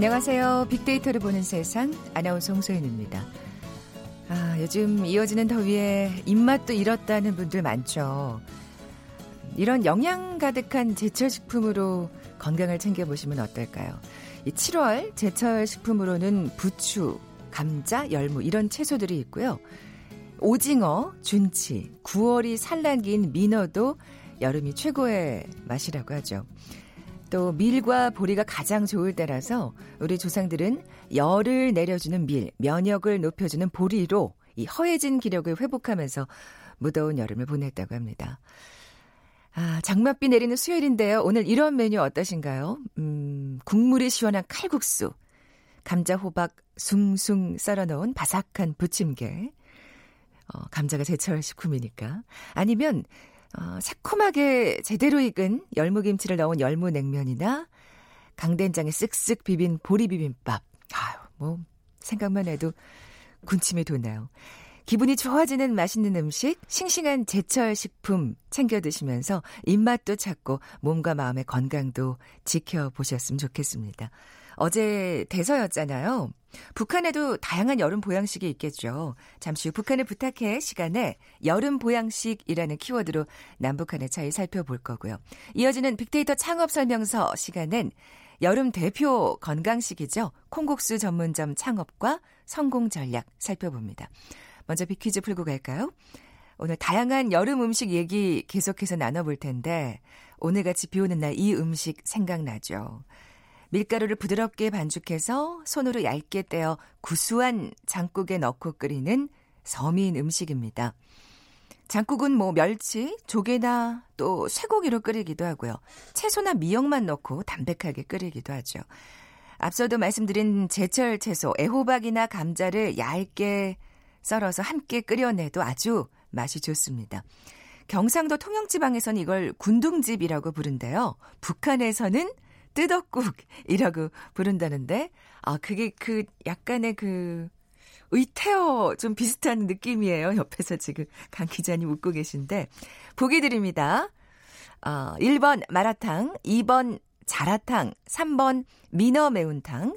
안녕하세요. 빅데이터를 보는 세상 아나운서 홍소연입니다. 아, 요즘 이어지는 더위에 입맛도 잃었다는 분들 많죠. 이런 영양 가득한 제철 식품으로 건강을 챙겨 보시면 어떨까요? 이 7월 제철 식품으로는 부추, 감자, 열무 이런 채소들이 있고요. 오징어, 준치, 9월이 산란기인 민어도 여름이 최고의 맛이라고 하죠. 또 밀과 보리가 가장 좋을 때라서 우리 조상들은 열을 내려주는 밀, 면역을 높여주는 보리로 이 허해진 기력을 회복하면서 무더운 여름을 보냈다고 합니다. 아, 장맛비 내리는 수요일인데요. 오늘 이런 메뉴 어떠신가요? 음, 국물이 시원한 칼국수, 감자 호박 숭숭 썰어놓은 바삭한 부침개, 어, 감자가 제철 식품이니까. 아니면 어, 새콤하게 제대로 익은 열무김치를 넣은 열무냉면이나 강된장에 쓱쓱 비빈 보리비빔밥. 아유, 뭐 생각만 해도 군침이 도나요. 기분이 좋아지는 맛있는 음식, 싱싱한 제철 식품 챙겨 드시면서 입맛도 찾고 몸과 마음의 건강도 지켜보셨으면 좋겠습니다. 어제 대서였잖아요. 북한에도 다양한 여름 보양식이 있겠죠. 잠시 후 북한을 부탁해 시간에 여름 보양식이라는 키워드로 남북한의 차이 살펴볼 거고요. 이어지는 빅데이터 창업 설명서 시간엔 여름 대표 건강식이죠. 콩국수 전문점 창업과 성공 전략 살펴봅니다. 먼저 빅퀴즈 풀고 갈까요? 오늘 다양한 여름 음식 얘기 계속해서 나눠볼 텐데 오늘같이 비 오는 날 이 음식 생각나죠. 밀가루를 부드럽게 반죽해서 손으로 얇게 떼어 구수한 장국에 넣고 끓이는 서민 음식입니다. 장국은 뭐 멸치, 조개나 또 쇠고기로 끓이기도 하고요. 채소나 미역만 넣고 담백하게 끓이기도 하죠. 앞서도 말씀드린 제철 채소, 애호박이나 감자를 얇게 썰어서 함께 끓여내도 아주 맛이 좋습니다. 경상도 통영지방에서는 이걸 군둥집이라고 부른데요. 북한에서는 뜨덕국이라고 부른다는데, 아, 그게 그 약간의 그 의태어 좀 비슷한 느낌이에요. 옆에서 지금 강 기자님 웃고 계신데. 보기 드립니다. 어, 1번 마라탕, 2번 자라탕, 3번 민어 매운탕,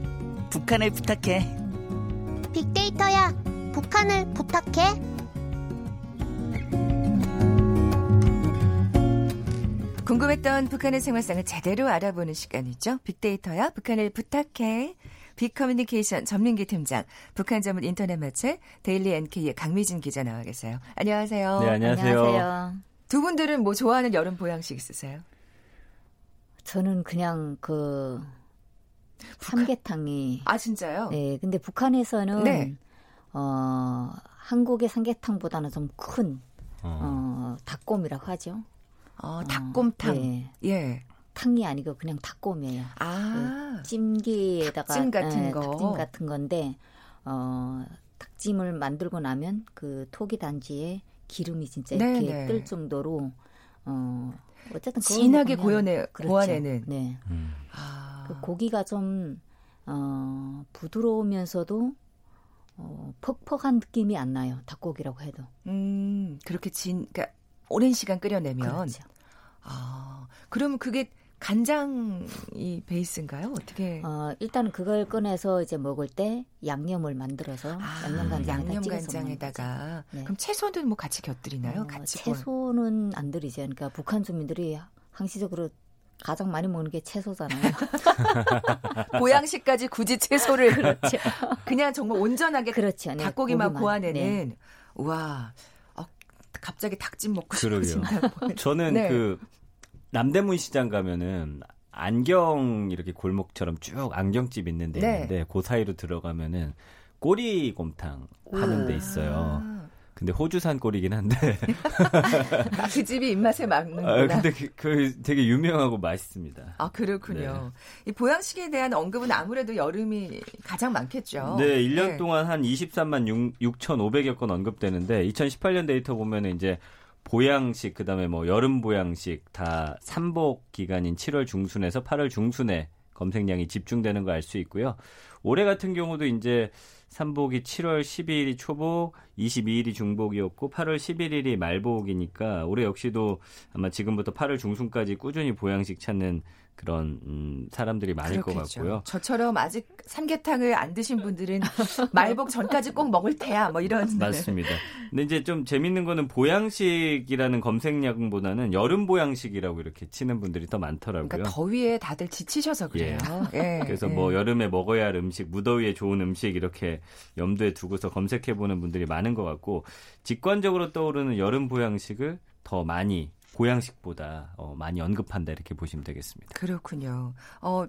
북한을 부탁해. 빅데이터야, 북한을 부탁해. 궁금했던 북한의 생활상을 제대로 알아보는 시간이죠. 빅데이터야, 북한을 부탁해. 빅커뮤니케이션 전민기 팀장, 북한 전문 인터넷 매체 데일리 NK의 강미진 기자 나와 계세요. 안녕하세요. 네, 안녕하세요. 안녕하세요. 두 분들은 뭐 좋아하는 여름 보양식 있으세요? 저는 그냥 그 삼계탕이 아 진짜요? 네, 근데 북한에서는 네. 어 한국의 삼계탕보다는 좀큰 어. 어, 닭곰이라고 하죠. 어, 닭곰탕. 어, 네. 예. 탕이 아니고 그냥 닭곰이에요. 아. 그 찜기에다가 닭찜 같은 네, 거. 닭찜 같은 건데 어 닭찜을 만들고 나면 그 토기 단지에 기름이 진짜 이렇게 네네. 뜰 정도로 어 어쨌든 진하게 고여내 그렇죠. 고안에는 네. 음. 아. 그 고기가 좀 어, 부드러우면서도 어, 퍽퍽한 느낌이 안 나요. 닭고기라고 해도. 음, 그렇게 진, 그러니까 오랜 시간 끓여내면. 그렇죠. 아, 그러면 그게 간장이 베이스인가요? 어떻게? 어, 일단 그걸 꺼내서 이제 먹을 때 양념을 만들어서 아, 양념 간장 양념 간장에다가 네. 그럼 채소는 뭐 같이 곁들이나요? 어, 같이 채소는 안 들이죠. 그러니까 북한 주민들이 항시적으로 가장 많이 먹는 게 채소잖아요. 보양식까지 굳이 채소를 그렇죠. 그냥 정말 온전하게 그렇죠. 네, 닭고기만 고안에는 네. 와 어, 갑자기 닭찜 먹고 싶어진다. 저는 네. 그 남대문 시장 가면은 안경 이렇게 골목처럼 쭉 안경집 있는 데 네. 있는데 그 사이로 들어가면은 꼬리곰탕 하는 데 있어요. 근데 호주산 꼴이긴 한데. 아, 그 집이 입맛에 맞는구나. 아, 근데 그, 그, 되게 유명하고 맛있습니다. 아, 그렇군요. 네. 이 보양식에 대한 언급은 아무래도 여름이 가장 많겠죠. 네, 1년 네. 동안 한 23만 6, 6,500여 건 언급되는데 2018년 데이터 보면은 이제 보양식 그다음에 뭐 여름 보양식 다 삼복 기간인 7월 중순에서 8월 중순에 검색량이 집중되는 거알수 있고요. 올해 같은 경우도 이제 삼복이 7월 12일이 초복, 22일이 중복이었고 8월 11일이 말복이니까 올해 역시도 아마 지금부터 8월 중순까지 꾸준히 보양식 찾는 그런 음, 사람들이 많을 그렇겠죠. 것 같고요. 저처럼 아직 삼계탕을 안 드신 분들은 말복 전까지 꼭 먹을 테야 뭐 이런. 맞습니다. 근데 이제 좀 재밌는 거는 보양식이라는 검색량보다는 여름 보양식이라고 이렇게 치는 분들이 더 많더라고요. 그러니까 더위에 다들 지치셔서 그래요. 예. 예. 그래서 예. 뭐 여름에 먹어야 할 음식, 무더위에 좋은 음식 이렇게 염두에 두고서 검색해 보는 분들이 많은 것 같고 직관적으로 떠오르는 여름 보양식을 더 많이 보양식보다 어, 많이 언급한다 이렇게 보시면 되겠습니다. 그렇군요. 어,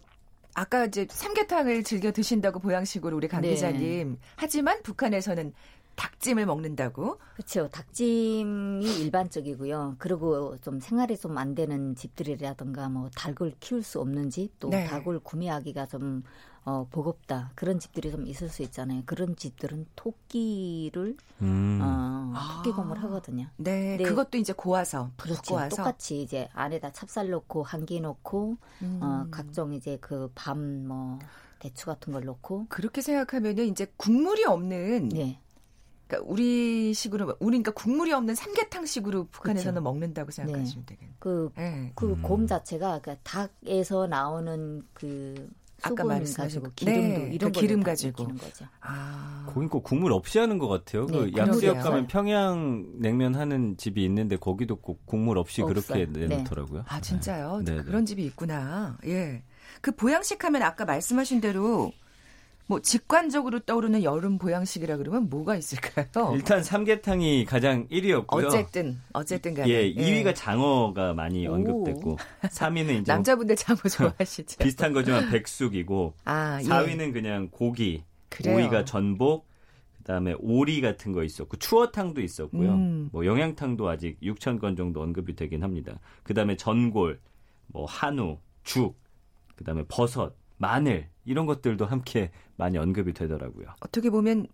아까 이제 삼계탕을 즐겨 드신다고 보양식으로 우리 강 네. 기자님. 하지만 북한에서는 닭찜을 먹는다고? 그렇죠. 닭찜이 일반적이고요. 그리고 좀 생활이 좀 안 되는 집들이라든가 뭐 닭을 키울 수 없는 집, 또 네. 닭을 구매하기가 좀 어, 버겁다 그런 집들이 좀 있을 수 있잖아요. 그런 집들은 토끼를 음. 어, 토끼 공을 아. 하거든요. 네, 그것도 이제 고아서 그렇지 똑같이 이제 안에다 찹쌀 넣고 한기 넣고 음. 어, 각종 이제 그 밤뭐 대추 같은 걸 넣고 그렇게 생각하면은 이제 국물이 없는 네. 그러니까 우리식으로 우리 그러니까 국물이 없는 삼계탕식으로 북한에서는 그렇죠. 먹는다고 생각하시면 네. 되겠네요. 그그곰 네. 그 음. 자체가 그러니까 닭에서 나오는 그 아까 말씀하신 기름도 네, 이런 그러니까 기름 가지고 거죠. 아. 거긴 꼭 국물 없이 하는 것 같아요. 네, 그 양지역 가면 평양 냉면 하는 집이 있는데 거기도 꼭 국물 없이 없어요. 그렇게 네. 내놓더라고요. 네. 아 진짜요? 네. 그런 집이 있구나. 예. 그 보양식 하면 아까 말씀하신 대로 뭐 직관적으로 떠오르는 여름 보양식이라 그러면 뭐가 있을까요? 일단 삼계탕이 가장 1위였고요. 어쨌든 어쨌든 간에 예, 2위가 예. 장어가 많이 언급됐고 3위는 이제 남자분들 장어 좋아하시죠. 비슷한 거지만 백숙이고 아, 4위는 예. 그냥 고기, 그래요. 5위가 전복, 그다음에 오리 같은 거 있었고 추어탕도 있었고요. 음. 뭐 영양탕도 아직 6천 건 정도 언급이 되긴 합니다. 그다음에 전골, 뭐 한우, 죽, 그다음에 버섯, 마늘 이런 것들도 함께 많이 언급이 되더라고요. 어떻게 보면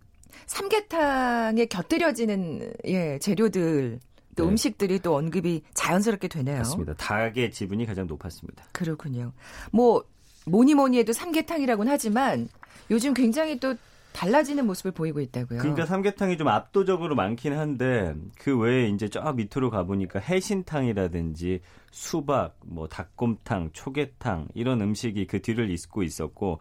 삼계탕에 곁들여지는 예, 재료들 또 네. 음식들이 또 언급이 자연스럽게 되네요. 맞습니다. 닭의 지분이 가장 높았습니다. 그렇군요. 뭐 뭐니 뭐니 해도 삼계탕이라고는 하지만 요즘 굉장히 또 달라지는 모습을 보이고 있다고요. 그러니까 삼계탕이 좀 압도적으로 많긴 한데 그 외에 이제 저 밑으로 가보니까 해신탕이라든지 수박, 뭐 닭곰탕, 초계탕 이런 음식이 그 뒤를 잇고 있었고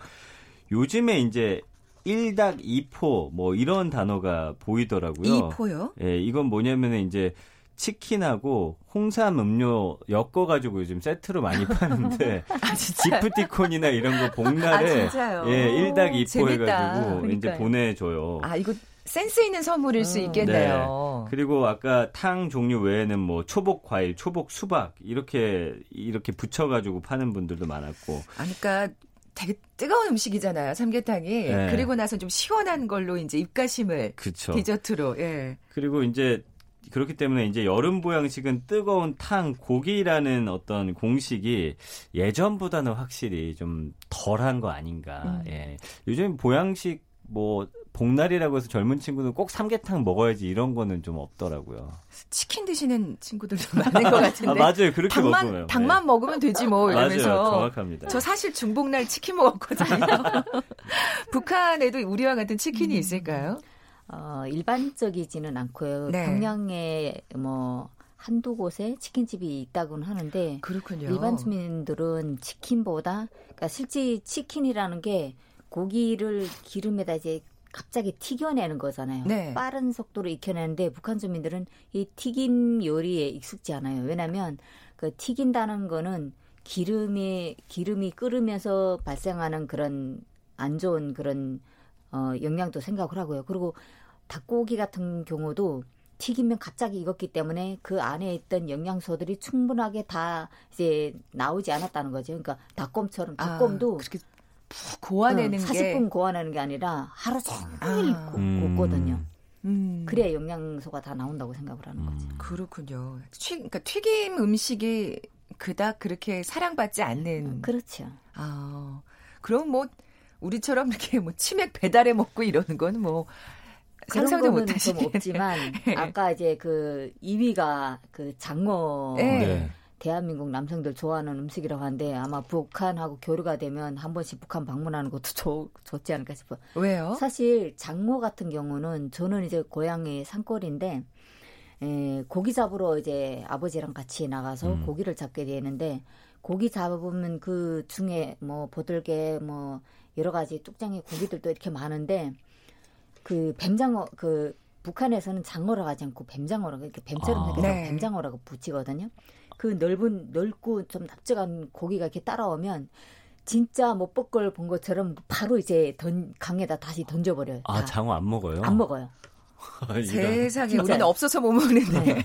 요즘에 이제 1닭 2포 뭐 이런 단어가 보이더라고요. 2포요? 예, 이건 뭐냐면은 이제 치킨하고 홍삼 음료 엮어 가지고 요즘 세트로 많이 파는데 아, 기프티콘이나 이런 거 복날에 아, 예 1닭 2포 해 가지고 이제 보내 줘요. 아 이거 센스 있는 선물일 어. 수 있겠네요. 네. 그리고 아까 탕 종류 외에는 뭐 초복 과일, 초복 수박 이렇게 이렇게 붙여가지고 파는 분들도 많았고. 아, 그러니까 되게 뜨거운 음식이잖아요, 삼계탕이. 네. 그리고 나서 좀 시원한 걸로 이제 입가심을 그쵸. 디저트로. 예. 그리고 이제 그렇기 때문에 이제 여름 보양식은 뜨거운 탕, 고기라는 어떤 공식이 예전보다는 확실히 좀 덜한 거 아닌가. 음. 예. 요즘 보양식 뭐 복날이라고 해서 젊은 친구들 꼭 삼계탕 먹어야지 이런 거는 좀 없더라고요. 치킨 드시는 친구들도 많은 것 같은데. 아, 맞아요. 그렇게 닭만, 먹어요. 닭만 네. 먹으면 되지 뭐 이러면서. 맞아요. 정확합니다. 저 사실 중복날 치킨 먹었거든요. 북한에도 우리와 같은 치킨이 음. 있을까요? 어, 일반적이지는 않고요. 네. 평양에 뭐 한두 곳에 치킨집이 있다고는 하는데 그렇군요. 일반 주민들은 치킨보다 그러니까 실제 치킨이라는 게 고기를 기름에다 이제 갑자기 튀겨내는 거잖아요. 네. 빠른 속도로 익혀내는데 북한 주민들은 이 튀김 요리에 익숙지 않아요. 왜냐하면 그 튀긴다는 거는 기름이 기름이 끓으면서 발생하는 그런 안 좋은 그런 어 영양도 생각을 하고요. 그리고 닭고기 같은 경우도 튀기면 갑자기 익었기 때문에 그 안에 있던 영양소들이 충분하게 다 이제 나오지 않았다는 거죠. 그러니까 닭곰처럼 아, 닭곰도 아, 푹 고아내는 어, 40분 고아내는 게 아니라 하루 종일 아. 굽거든요. 음. 음. 그래야 영양소가 다 나온다고 생각을 하는 거지. 음. 그렇군요. 튀, 그러니까 튀김 음식이 그닥 그렇게 사랑받지 않는. 음, 그렇죠. 아, 그럼 뭐 우리처럼 이렇게 뭐 치맥 배달해 먹고 이러는 건 뭐 상상도 못 하시겠 없지만 아까 이제 그 2위가 그 장어 네. 네. 대한민국 남성들 좋아하는 음식이라고 하는데 아마 북한하고 교류가 되면 한 번씩 북한 방문하는 것도 좋, 좋지 않을까 싶어요. 왜요? 사실 장모 같은 경우는 저는 이제 고향이 산골인데 에, 고기 잡으러 이제 아버지랑 같이 나가서 음. 고기를 잡게 되는데 고기 잡으면 그 중에 뭐 보들개 뭐 여러 가지 뚝장의 고기들도 이렇게 많은데 그 뱀장어 그 북한에서는 장어라고 하지 않고 뱀장어라고 이렇게 뱀처럼 아. 해서 네. 뱀장어라고 붙이거든요. 그 넓은 넓고 좀 납작한 고기가 이렇게 따라오면 진짜 못 볶을 본 것처럼 바로 이제 던 강에다 다시 던져버려요. 아 다. 장어 안 먹어요? 안 먹어요. 세상에 진짜. 우리는 없어서 못 먹는데. 네.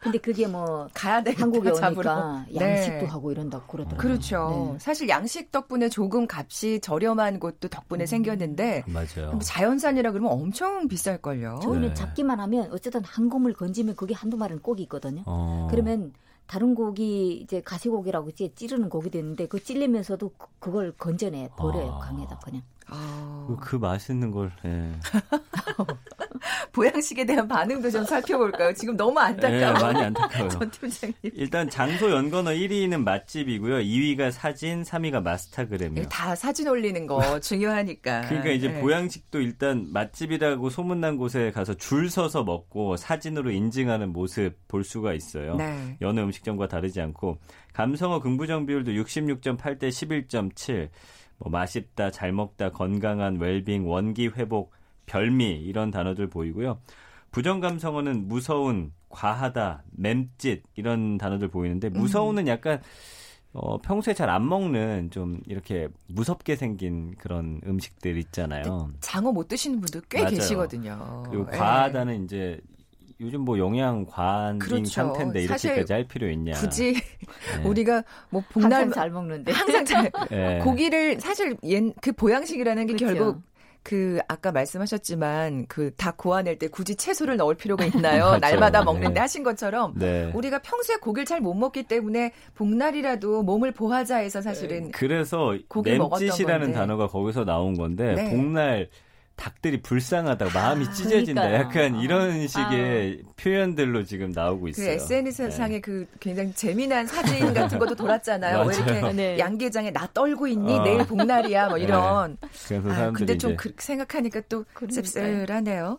근데 그게 뭐 가야 돼 한국에 오니까 양식도 네. 하고 이런다 그러더라고요. 그렇죠. 네. 사실 양식 덕분에 조금 값이 저렴한 곳도 덕분에 음. 생겼는데 맞아요. 자연산이라 그러면 엄청 비쌀 걸요. 저희는 네. 잡기만 하면 어쨌든 한 곰을 건지면 그게 한두 마리는 꼭 있거든요. 어. 그러면 다른 고기 이제 가시고기라고 이제 찌르는 고기도 있는데 그 찔리면서도 그, 그걸 건져내 버려요 아. 강에다 그냥. 아. 그, 그 맛있는 걸. 예. 보양식에 대한 반응도 좀 살펴볼까요? 지금 너무 안타까워요. 네, 많이 안타까워요. 전 팀장님. 일단 장소 연건어 1위는 맛집이고요. 2위가 사진, 3위가 마스타그램이요. 다 사진 올리는 거 중요하니까. 그러니까 이제 네. 보양식도 일단 맛집이라고 소문난 곳에 가서 줄 서서 먹고 사진으로 인증하는 모습 볼 수가 있어요. 네. 여느 음식점과 다르지 않고 감성어 긍부정 비율도 66.8 대 11.7. 뭐 맛있다, 잘 먹다, 건강한 웰빙, 원기 회복, 별미 이런 단어들 보이고요. 부정 감성어는 무서운, 과하다, 맴짓 이런 단어들 보이는데 무서운은 음. 약간 어, 평소에 잘 안 먹는 좀 이렇게 무섭게 생긴 그런 음식들 있잖아요. 장어 못 드시는 분들 꽤 맞아요. 계시거든요. 그리고 예. 과하다는 네. 이제 요즘 뭐 영양 과잉 그렇죠. 상태인데 이렇게까지 할 필요 있냐? 굳이 네. 우리가 뭐 복날 항상 잘 먹는데 항상 잘 네. 고기를 사실 그 보양식이라는 게 그렇죠. 결국 그 아까 말씀하셨지만 그 다 고아낼 때 굳이 채소를 넣을 필요가 있나요? 날마다 먹는데 네. 하신 것처럼 네. 우리가 평소에 고기를 잘 못 먹기 때문에 복날이라도 몸을 보하자 해서 사실은 네. 그래서 맴짓이라는 단어가 거기서 나온 건데 네. 복날 닭들이 불쌍하다고 마음이 아, 찢어진다. 그러니까요. 약간 이런 식의 아. 표현들로 지금 나오고 그 있어요. 그 SNS 상에 네. 그 굉장히 재미난 사진 같은 것도 돌았잖아요. 왜 이렇게 네. 양계장에 나 떨고 있니? 어. 내일 복날이야. 뭐 네. 이런. 네. 그래서 사람들이 아, 근데 좀 그, 생각하니까 또 그러니까요. 씁쓸하네요.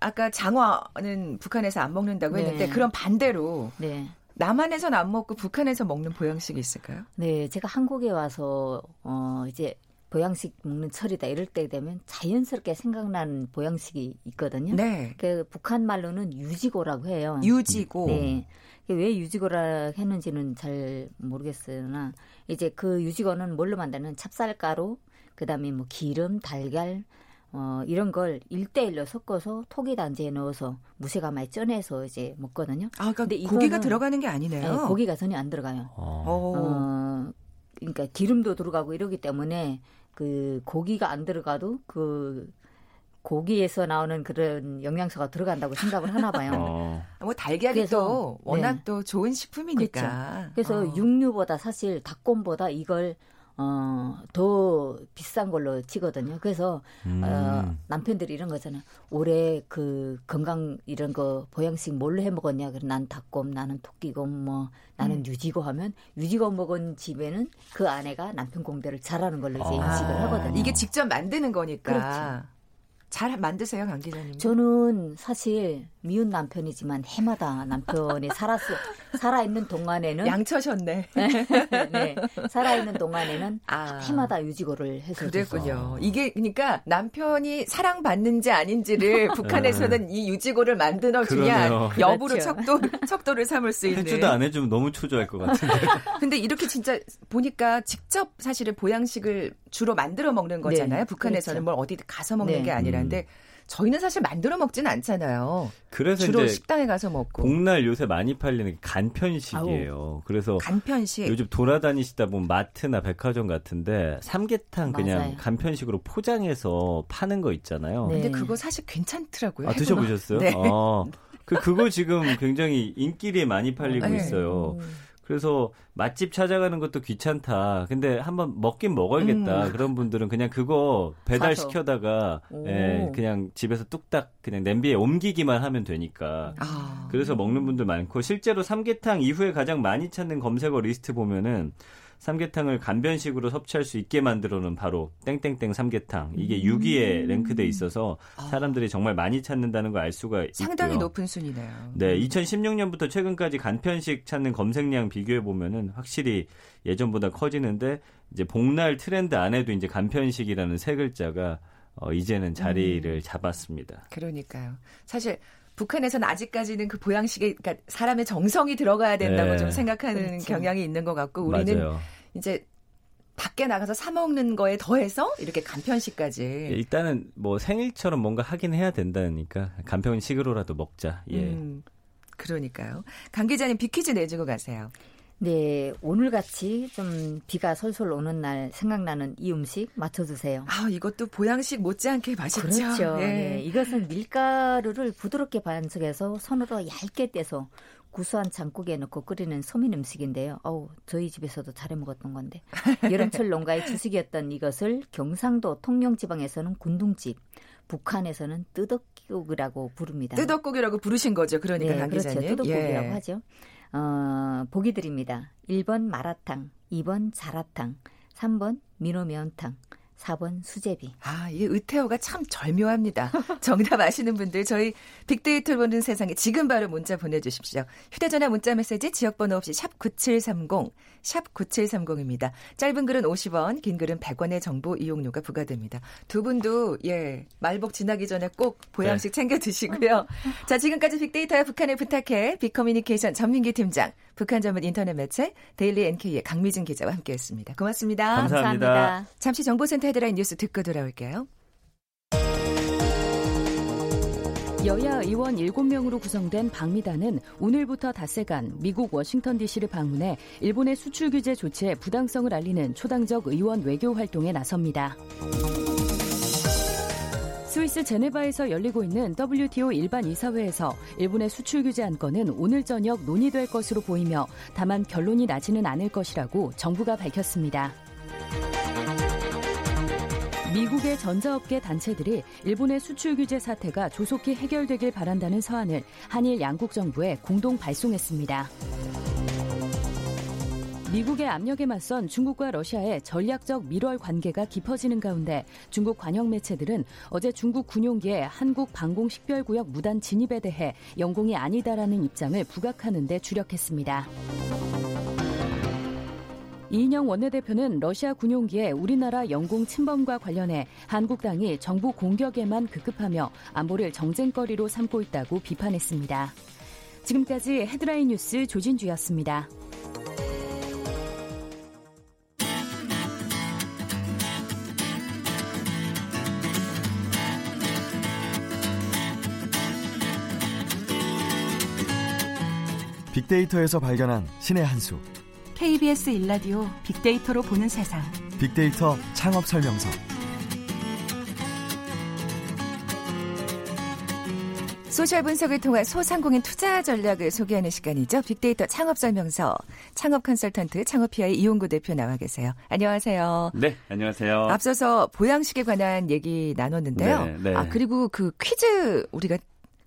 아까 장어는 북한에서 안 먹는다고 했는데 네. 그런 반대로 네. 남한에서는 안 먹고 북한에서 먹는 보양식이 있을까요? 네, 제가 한국에 와서 어 이제 보양식 먹는 철이다 이럴 때 되면 자연스럽게 생각나는 보양식이 있거든요. 네. 그 북한 말로는 유지고라고 해요. 유지고. 네. 왜 유지고라 했는지는 잘 모르겠으나 이제 그 유지고는 뭘로 만드는 찹쌀가루, 그다음에 뭐 기름, 달걀 어, 이런 걸 1대1로 섞어서 톡이 단지에 넣어서 무쇠가마에 쪄내서 이제 먹거든요. 아, 그러니까 근데 고기가 들어가는 게 아니네요. 네, 고기가 전혀 안 들어가요. 어. 어, 그러니까 기름도 들어가고 이러기 때문에 그 고기가 안 들어가도 그 고기에서 나오는 그런 영양소가 들어간다고 생각을 하나 봐요. 어. 뭐 달걀이 그래서, 또 워낙 네. 또 좋은 식품이니까. 그렇죠. 그래서 어. 육류보다 사실 닭곰보다 이걸 어, 더 비싼 걸로 치거든요. 그래서, 음. 어, 남편들이 이런 거잖아요. 올해 그 건강 이런 거 보양식 뭘로 해 먹었냐. 그래, 난 닭곰, 나는 토끼곰, 뭐, 나는 음. 유지고 하면 유지고 먹은 집에는 그 아내가 남편 공대를 잘하는 걸로 이제 아. 인식을 하거든요. 이게 직접 만드는 거니까. 그렇죠. 잘 만드세요, 강 기자님? 저는 사실 미운 남편이지만 해마다 남편이 살았어 살아 있는 동안에는 양처셨네. 네, 살아 있는 동안에는 아, 해마다 유지고를 해서 그랬군요. 이게 그러니까 남편이 사랑받는지 아닌지를 북한에서는 이 유지고를 만들어 주냐 여부로 그렇죠. 척도 척도를 삼을 수 있는. 해주도 안 해주면 너무 초조할 것 같은데. 근데 이렇게 진짜 보니까 직접 사실은 보양식을 주로 만들어 먹는 거잖아요. 네, 북한에서는 그렇죠. 뭘 어디 가서 먹는 네. 게 아니라 근데 저희는 사실 만들어 먹지는 않잖아요. 그래서 주로 식당에 가서 먹고. 복날 요새 많이 팔리는 간편식이에요. 아우, 그래서 간편식. 요즘 돌아다니시다 보면 마트나 백화점 같은데 삼계탕 그냥 맞아요. 간편식으로 포장해서 파는 거 있잖아요. 네. 근데 그거 사실 괜찮더라고요. 아, 드셔보셨어요? 네. 아, 그 그거 지금 굉장히 인기리에 많이 팔리고 네. 있어요. 음. 그래서 맛집 찾아가는 것도 귀찮다. 근데 한번 먹긴 먹어야겠다. 음. 그런 분들은 그냥 그거 배달 시켜다가 예, 그냥 집에서 뚝딱 그냥 냄비에 옮기기만 하면 되니까. 아. 그래서 먹는 분들 많고 실제로 삼계탕 이후에 가장 많이 찾는 검색어 리스트 보면은 삼계탕을 간편식으로 섭취할 수 있게 만들어 놓은 바로 땡땡땡 삼계탕 이게 6위에 음. 랭크돼 있어서 아. 사람들이 정말 많이 찾는다는 걸 알 수가 상당히 있고요. 높은 순위네요. 네, 2016년부터 최근까지 간편식 찾는 검색량 비교해 보면은 확실히 예전보다 커지는데 이제 복날 트렌드 안에도 이제 간편식이라는 세 글자가 어, 이제는 자리를 음. 잡았습니다. 그러니까요. 사실 북한에서는 아직까지는 그 보양식에 그러니까 사람의 정성이 들어가야 된다고 네. 좀 생각하는 그렇죠. 경향이 있는 것 같고 우리는 맞아요. 이제 밖에 나가서 사 먹는 거에 더해서 이렇게 간편식까지 일단은 뭐 생일처럼 뭔가 하긴 해야 된다니까 간편식으로라도 먹자. 예. 음, 그러니까요. 강 기자님 비퀴즈 내주고 가세요. 네, 오늘 같이 좀 비가 솔솔 오는 날 생각나는 이 음식 맞춰주세요. 아, 이것도 보양식 못지않게 맛있죠. 그렇죠. 예. 네, 이것은 밀가루를 부드럽게 반죽해서 손으로 얇게 떼서 구수한 장국에 넣고 끓이는 소민 음식인데요. 어우, 저희 집에서도 잘해 먹었던 건데. 여름철 농가의 주식이었던 이것을 경상도 통영 지방에서는 군둥집, 북한에서는 뜨덕국이라고 부릅니다. 뜨덕국이라고 부르신 거죠. 그러니까 네, 그렇죠. 뜨덕국이라고 예. 하죠. 어, 보기 드립니다. 1번 마라탕, 2번 자라탕, 3번 민호면탕, 4번 수제비. 아, 이 의태어가 참 절묘합니다. 정답 아시는 분들 저희 빅데이터를 보는 세상에 지금 바로 문자 보내주십시오. 휴대전화 문자 메시지 지역번호 없이 샵 9730, 샵 9730입니다. 짧은 글은 50원, 긴 글은 100원의 정보 이용료가 부과됩니다. 두 분도 예 말복 지나기 전에 꼭 보양식 네. 챙겨 드시고요. 자, 지금까지 빅데이터야 북한을 부탁해 빅커뮤니케이션 전민기 팀장, 북한 전문 인터넷 매체 데일리 NK의 강미진 기자와 함께했습니다. 고맙습니다. 감사합니다. 감사합니다. 잠시 정보센터 헤드라인 뉴스 듣고 돌아올게요. 여야 의원 7명으로 구성된 방미단은 오늘부터 닷새간 미국 워싱턴 DC를 방문해 일본의 수출 규제 조치의 부당성을 알리는 초당적 의원 외교 활동에 나섭니다. 스위스 제네바에서 열리고 있는 WTO 일반 이사회에서 일본의 수출 규제 안건은 오늘 저녁 논의될 것으로 보이며 다만 결론이 나지는 않을 것이라고 정부가 밝혔습니다. 미국의 전자업계 단체들이 일본의 수출 규제 사태가 조속히 해결되길 바란다는 서한을 한일 양국 정부에 공동 발송했습니다. 미국의 압력에 맞선 중국과 러시아의 전략적 밀월 관계가 깊어지는 가운데 중국 관영 매체들은 어제 중국 군용기의 한국 방공 식별구역 무단 진입에 대해 영공이 아니다라는 입장을 부각하는 데 주력했습니다. 이인영 원내대표는 러시아 군용기의 우리나라 영공 침범과 관련해 한국당이 정부 공격에만 급급하며 안보를 정쟁거리로 삼고 있다고 비판했습니다. 지금까지 헤드라인 뉴스 조진주였습니다. 빅데이터에서 발견한 신의 한 수. KBS 일라디오 빅데이터로 보는 세상. 빅데이터 창업 설명서. 소셜 분석을 통한 소상공인 투자 전략을 소개하는 시간이죠. 빅데이터 창업 설명서. 창업 컨설턴트 창업피아의 이용구 대표 나와 계세요. 안녕하세요. 네, 안녕하세요. 앞서서 보양식에 관한 얘기 나눴는데요. 네, 네. 아, 그리고 그 퀴즈 우리가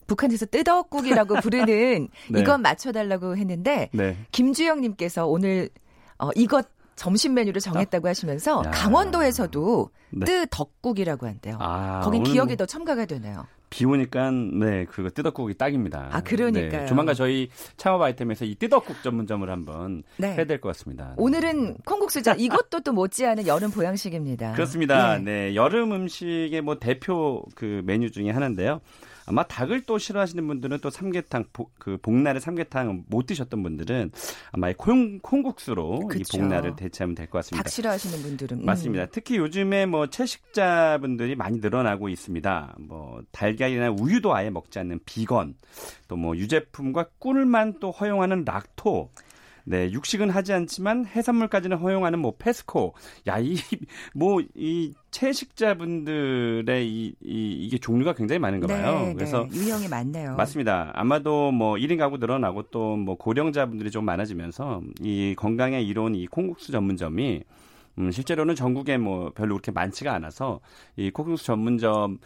북한에서 뜨덕국이라고 부르는 네. 이것 맞춰달라고 했는데 네. 김주영님께서 오늘 어, 이것 점심 메뉴를 정했다고 하시면서 야. 강원도에서도 네. 뜨덕국이라고 한대요. 아, 거긴 기억이 더 첨가가 되네요. 비 오니까 네 그거 뜨덕국이 딱입니다. 아 그러니까요. 네, 조만간 저희 창업 아이템에서 이 뜨덕국 전문점을 한번 네. 해야 될 것 같습니다. 오늘은 콩국수죠. 이것도 또 못지않은 여름 보양식입니다. 그렇습니다. 네. 네 여름 음식의 뭐 대표 그 메뉴 중에 하나인데요. 아마 닭을 또 싫어하시는 분들은 또 삼계탕 보, 그 복날에 삼계탕 못 드셨던 분들은 아마 콩, 콩국수로 그쵸. 이 복날을 대체하면 될 것 같습니다. 닭 싫어하시는 분들은 음. 맞습니다. 특히 요즘에 뭐 채식자분들이 많이 늘어나고 있습니다. 뭐 달걀이나 우유도 아예 먹지 않는 비건, 또 뭐 유제품과 꿀만 또 허용하는 락토. 네, 육식은 하지 않지만 해산물까지는 허용하는 뭐 페스코. 야, 이, 뭐, 이 채식자분들의 이, 이, 이 게 종류가 굉장히 많은가 봐요. 네, 그래서. 네, 유형이 많네요. 맞습니다. 아마도 뭐 1인 가구 늘어나고 또 뭐 고령자분들이 좀 많아지면서 이 건강에 이로운 이 콩국수 전문점이 음, 실제로는 전국에 뭐 별로 그렇게 많지가 않아서 이 콩국수 전문점을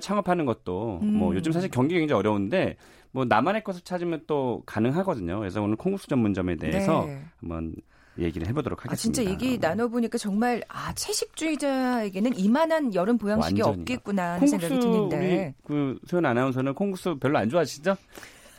창업하는 것도 뭐 음. 뭐 요즘 사실 경기가 굉장히 어려운데 뭐 나만의 것을 찾으면 또 가능하거든요. 그래서 오늘 콩국수 전문점에 대해서 네. 한번 얘기를 해보도록 하겠습니다. 아, 진짜 얘기 나눠보니까 정말 아 채식주의자에게는 이만한 여름 보양식이. 없겠구나 하는 생각이 드는데. 그 소연 아나운서는 콩국수 별로 안 좋아하시죠?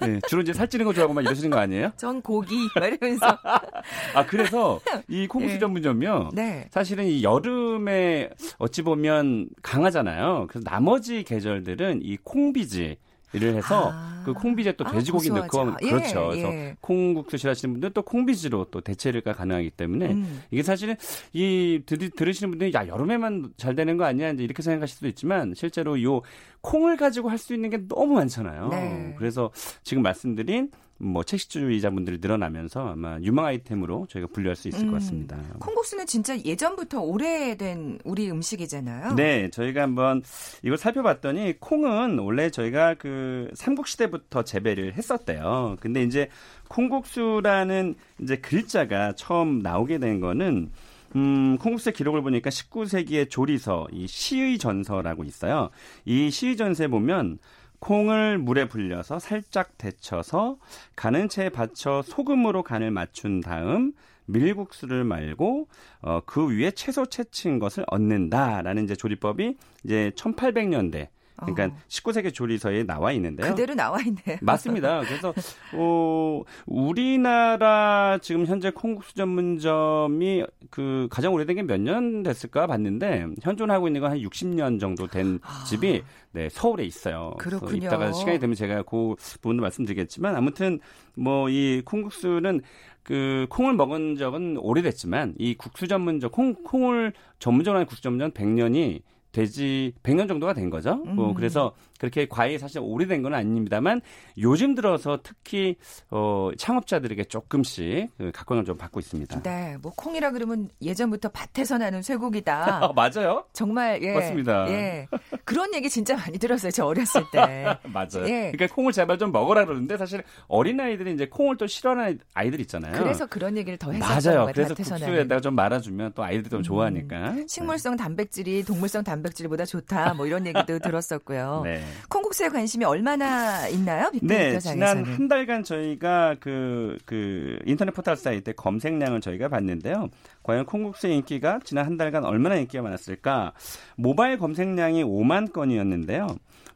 네, 주로 이제 살찌는 거 좋아하고 막 이러시는 거 아니에요? 전 고기 이러면서. 아 그래서 이 콩국수 네. 전문점이요. 네. 사실은 이 여름에 어찌 보면 강하잖아요. 그래서 나머지 계절들은 이 콩비지 를 해서 아. 그 콩비지에 또 아, 돼지고기 아, 넣고 하면 예, 그렇죠. 그래서 예. 콩국수 싫어하시는 분들 또 콩비지로 또 대체가 가능하기 때문에 음. 이게 사실은 이 들, 들으시는 분들이 야 여름에만 잘 되는 거 아니야 이제 이렇게 생각하실 수도 있지만 실제로 요 콩을 가지고 할 수 있는 게 너무 많잖아요. 네. 그래서 지금 말씀드린 뭐 채식주의자분들이 늘어나면서 아마 유망 아이템으로 저희가 분류할 수 있을 음, 것 같습니다. 콩국수는 진짜 예전부터 오래된 우리 음식이잖아요. 네, 저희가 한번 이걸 살펴봤더니 콩은 원래 저희가 그 삼국 시대부터 재배를 했었대요. 근데 이제 콩국수라는 이제 글자가 처음 나오게 된 거는 음, 콩국수의 기록을 보니까 19세기의 조리서, 이 시의 전서라고 있어요. 이 시의 전서에 보면 콩을 물에 불려서 살짝 데쳐서 가는 채에 받쳐 소금으로 간을 맞춘 다음 밀국수를 말고 어, 그 위에 채소 채친 것을 얻는다라는 이제 조리법이 이제 1800년대 그러니까 어. 19세기 조리서에 나와 있는데요. 그대로 나와 있네요. 맞습니다. 그래서 어 우리나라 지금 현재 콩국수 전문점이 그 가장 오래된 게 몇 년 됐을까 봤는데 현존하고 있는 건 한 60년 정도 된 아. 집이 네, 서울에 있어요. 그렇군요. 이따가 시간이 되면 제가 그 부분도 말씀드리겠지만 아무튼 뭐 이 콩국수는 그 콩을 먹은 적은 오래됐지만 이 국수 전문점 콩 콩을 전문적으로 하는 국수 전문점 100년이 되지 100년 정도가 된 거죠. 뭐 음. 뭐 그래서 그렇게 과일 사실 오래된 건 아닙니다만 요즘 들어서 특히 어 창업자들에게 조금씩 그 각광을 좀 받고 있습니다. 네, 뭐 콩이라 그러면 예전부터 밭에서 나는 쇠고기다. 맞아요. 정말 예. 맞습니다. 예. 그런 얘기 진짜 많이 들었어요. 저 어렸을 때. 맞아요. 예. 그러니까 콩을 제발 좀 먹어라 그러는데 사실 어린 아이들이 이제 콩을 또 싫어하는 아이들 있잖아요. 그래서 그런 얘기를 더 했었죠. 맞아요. 그래서 국수에다가 좀 말아주면 또 아이들이 좀 음. 좋아하니까. 식물성 단백질이 동물성 단백 질보다 좋다. 뭐 이런 얘기도 들었었고요. 네. 콩국수에 관심이 얼마나 있나요? 네, 지난 한 달간 저희가 그, 그 인터넷 포털 사이트 검색량을 저희가 봤는데요. 과연 콩국수의 인기가 지난 한 달간 얼마나 인기가 많았을까? 모바일 검색량이 5만 건이었는데요.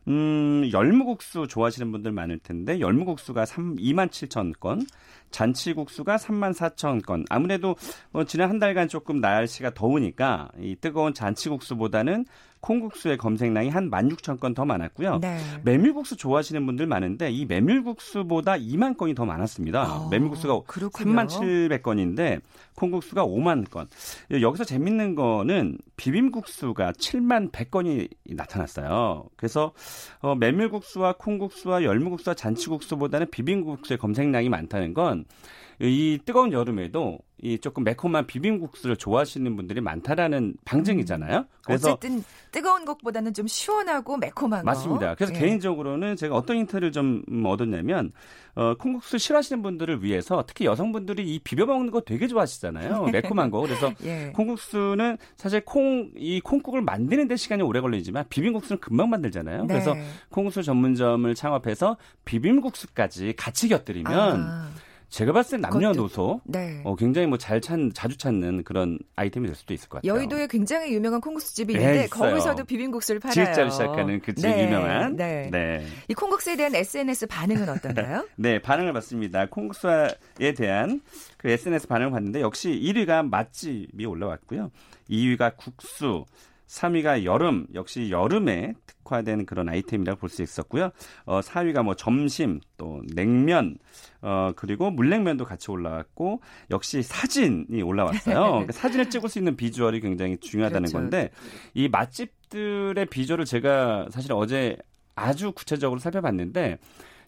음, 열무국수 좋아하시는 분들 많을 텐데 열무국수가 3, 2만 7천 건, 잔치국수가 3만 4천 건. 아무래도 뭐 지난 한 달간 조금 날씨가 더우니까 이 뜨거운 잔치국수보다는 콩국수의 검색량이 한 16,000건 더 많았고요. 네. 메밀국수 좋아하시는 분들 많은데 이 메밀국수보다 2만 건이 더 많았습니다. 아, 메밀국수가 그렇군요. 3만 700건인데 콩국수가 5만 건. 여기서 재밌는 거는 비빔국수가 7만 100건이 나타났어요. 그래서 어, 메밀국수와 콩국수와 열무국수와 잔치국수보다는 비빔국수의 검색량이 많다는 건 이 뜨거운 여름에도 이 조금 매콤한 비빔국수를 좋아하시는 분들이 많다라는 방증이잖아요. 음. 그래서 어쨌든 뜨거운 것보다는 좀 시원하고 매콤한 맞습니다. 그래서 예. 개인적으로는 제가 어떤 힌트를 좀 얻었냐면 어, 콩국수 싫어하시는 분들을 위해서 특히 여성분들이 이 비벼 먹는 거 되게 좋아하시잖아요. 매콤한 거. 그래서 예. 콩국수는 사실 콩 이 콩국을 만드는 데 시간이 오래 걸리지만 비빔국수는 금방 만들잖아요. 네. 그래서 콩국수 전문점을 창업해서 비빔국수까지 같이 곁들이면 아. 제가 봤을 때 남녀노소 네. 어, 굉장히 뭐 잘 찾, 자주 찾는 그런 아이템이 될 수도 있을 것 같아요. 여의도에 굉장히 유명한 콩국수 집이 네, 있는데 네, 거기서도 비빔국수를 팔아요. 지읒자로 시작하는 그 네, 유명한. 네. 네. 이 콩국수에 대한 SNS 반응은 어떤가요? 네, 반응을 봤습니다. 콩국수에 대한 그 SNS 반응을 봤는데 역시 1위가 맛집이 올라왔고요. 2위가 국수, 3위가 여름 역시 여름에 특화된 그런 아이템이라고 볼 수 있었고요. 어, 4위가 뭐 점심 또 냉면 어 그리고 물냉면도 같이 올라왔고 역시 사진이 올라왔어요. 그러니까 사진을 찍을 수 있는 비주얼이 굉장히 중요하다는 그렇죠. 건데 이 맛집들의 비주얼을 제가 사실 어제 아주 구체적으로 살펴봤는데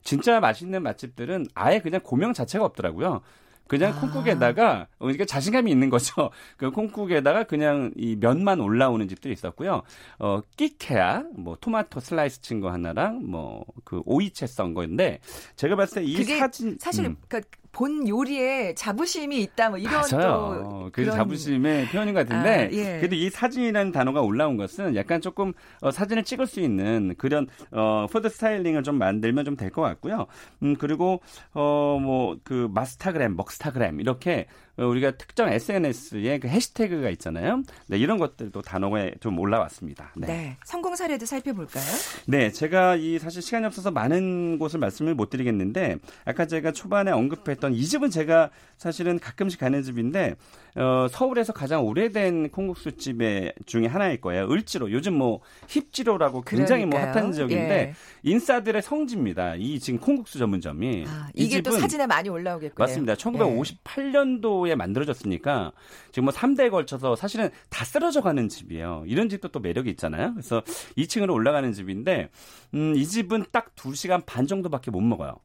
진짜 맛있는 맛집들은 아예 그냥 고명 자체가 없더라고요. 그냥 아. 콩국에다가 그러니까 자신감이 있는 거죠. 그 콩국에다가 그냥 이 면만 올라오는 집들이 있었고요. 어 끽해야 뭐 토마토 슬라이스 친 거 하나랑 뭐 그 오이채 썬 거인데 제가 봤을 때 이 사진 사실 음. 그러니까 본 요리에 자부심이 있다 뭐 이런 맞아요. 그 그런... 자부심의 표현인 것 같은데 아, 예. 그래도 이 사진이라는 단어가 올라온 것은 약간 조금 어, 사진을 찍을 수 있는 그런 어, food styling을 좀 만들면 좀 될 것 같고요. 음 그리고 어 뭐 그 마스타그램, 먹스타그램 이렇게 어, 우리가 특정 SNS에 그 해시태그가 있잖아요. 네, 이런 것들도 단어에 좀 올라왔습니다. 네. 네. 성공 사례도 살펴볼까요? 네, 제가 이 사실 시간이 없어서 많은 곳을 말씀을 못 드리겠는데 아까 제가 초반에 언급했던 이 집은 제가 사실은 가끔씩 가는 집인데 어, 서울에서 가장 오래된 콩국수 집의 중에 하나일 거예요. 을지로 요즘 뭐 힙지로라고 굉장히 뭐 그러니까요. 뭐 핫한 지역인데 예. 인싸들의 성지입니다. 이 지금 콩국수 전문점이 아, 이게 또 사진에 많이 올라오겠군요. 맞습니다. 1958년도 에 예. 만들어졌으니까 지금 뭐 3대에 걸쳐서 사실은 다 쓰러져 가는 집이에요. 이런 집도 또 매력이 있잖아요. 그래서 2층으로 올라가는 집인데 음, 이 집은 딱 2시간 반 정도밖에 못 먹어요.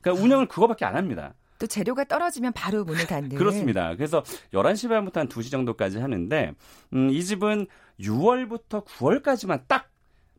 그러니까 운영을 그거밖에 안 합니다. 또 재료가 떨어지면 바로 문을 닫는. 그렇습니다. 그래서 11시 반부터 한 2시 정도까지 하는데 음, 이 집은 6월부터 9월까지만 딱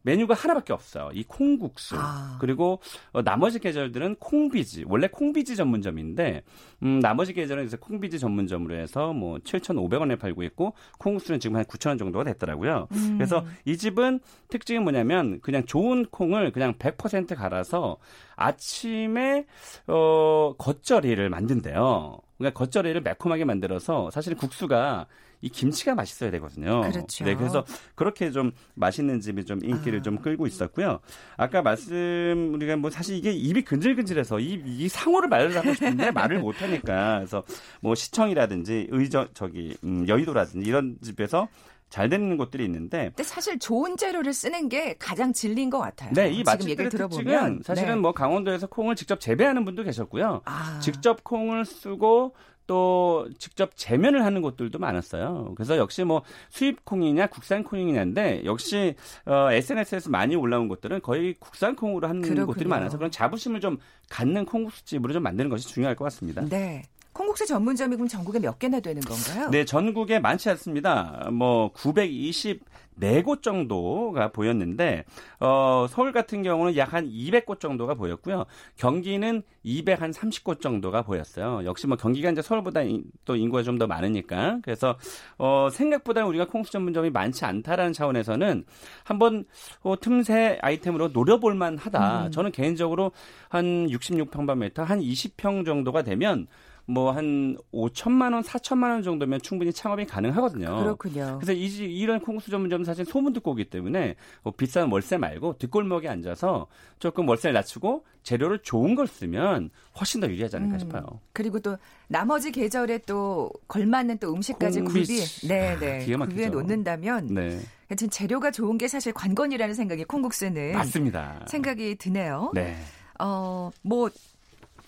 메뉴가 하나밖에 없어요. 이 콩국수. 아. 그리고 어, 나머지 계절들은 콩비지. 원래 콩비지 전문점인데 음, 나머지 계절은 이제 콩비지 전문점으로 해서 뭐 7,500원에 팔고 있고 콩국수는 지금 한 9,000원 정도가 됐더라고요. 음. 그래서 이 집은 특징이 뭐냐면 그냥 좋은 콩을 그냥 100% 갈아서 아침에 어 겉절이를 만든대요. 그러니까 겉절이를 매콤하게 만들어서 사실 국수가 이 김치가 맛있어야 되거든요. 그렇죠. 네, 그래서 그렇게 좀 맛있는 집이 좀 인기를 아. 좀 끌고 있었고요. 아까 말씀 우리가 뭐 사실 이게 입이 근질근질해서 이, 이 상호를 말을 하고 싶은데 말을 못 하니까 그래서 뭐 시청이라든지 의저 저기 음, 여의도라든지 이런 집에서 잘 되는 곳들이 있는데. 근데 사실 좋은 재료를 쓰는 게 가장 진리인 것 같아요. 네, 이 맛집들의 특징은 사실은 네. 뭐 강원도에서 콩을 직접 재배하는 분도 계셨고요. 아. 직접 콩을 쓰고 또 직접 재면을 하는 곳들도 많았어요. 그래서 역시 뭐 수입 콩이냐 국산 콩이냐인데 역시 어, SNS에서 많이 올라온 곳들은 거의 국산 콩으로 하는 그렇군요. 곳들이 많아서 그런 자부심을 좀 갖는 콩국수집으로 좀 만드는 것이 중요할 것 같습니다. 네. 콩국수 전문점이 그럼 전국에 몇 개나 되는 건가요? 네, 전국에 많지 않습니다. 뭐 920, 네 곳 정도가 보였는데 어, 서울 같은 경우는 약 한 200곳 정도가 보였고요. 경기는 230곳 정도가 보였어요. 역시 뭐 경기가 이제 서울보다 또 인구가 좀 더 많으니까 그래서 어, 생각보다 우리가 콩수 전문점이 많지 않다라는 차원에서는 한번 어, 틈새 아이템으로 노려볼 만하다. 음. 저는 개인적으로 한 66평방미터 한 20평 정도가 되면 뭐 한 5천만 원, 4천만 원 정도면 충분히 창업이 가능하거든요. 그렇군요. 그래서 이, 이런 콩국수 전문점은 사실 소문 듣고 오기 때문에 뭐 비싼 월세 말고 뒷골목에 앉아서 조금 월세를 낮추고 재료를 좋은 걸 쓰면 훨씬 더 유리하지 않을까 음, 싶어요. 그리고 또 나머지 계절에 또 걸맞는 또 음식까지 구비, 네, 네, 구비해 놓는다면 네. 하여튼 재료가 좋은 게 사실 관건이라는 생각이 콩국수는 맞습니다. 생각이 드네요. 네. 어, 뭐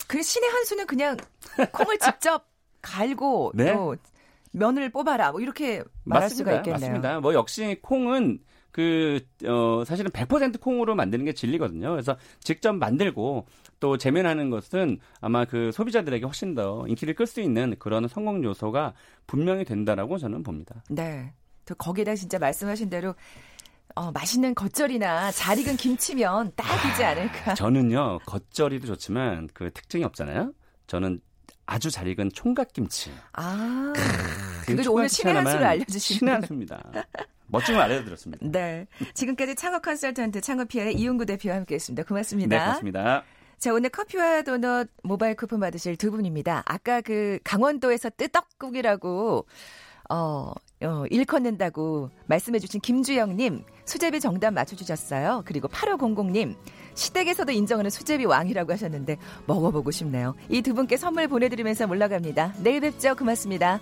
그 신의 한 수는 그냥 콩을 직접 갈고 네? 또 면을 뽑아라 뭐 이렇게 말할 맞습니다. 수가 있겠네요. 맞습니다. 뭐 역시 콩은 그, 어, 사실은 100% 콩으로 만드는 게 진리거든요. 그래서 직접 만들고 또 재면하는 것은 아마 그 소비자들에게 훨씬 더 인기를 끌 수 있는 그런 성공 요소가 분명히 된다라고 저는 봅니다. 네. 또 거기다 진짜 말씀하신 대로 어, 맛있는 겉절이나 잘 익은 김치면 딱이지 않을까. 저는요, 겉절이도 좋지만 그 특징이 없잖아요. 저는 아주 잘 익은 총각김치. 아. 그리고 오늘 신의 한 수를 알려주시는 신의 한 수입니다. 멋진 걸 알려드렸습니다. 네. 지금까지 창업 컨설턴트 창업피아의 이용구 대표와 함께했습니다. 고맙습니다. 네, 고맙습니다. 자, 오늘 커피와 도넛 모바일 쿠폰 받으실 두 분입니다. 아까 그 강원도에서 뜨떡국이라고 어, 어, 일컫는다고 말씀해 주신 김주영님, 수제비 정답 맞춰주셨어요. 그리고 8500님, 시댁에서도 인정하는 수제비 왕이라고 하셨는데 먹어보고 싶네요. 이 두 분께 선물 보내드리면서 올라갑니다. 내일 뵙죠. 고맙습니다.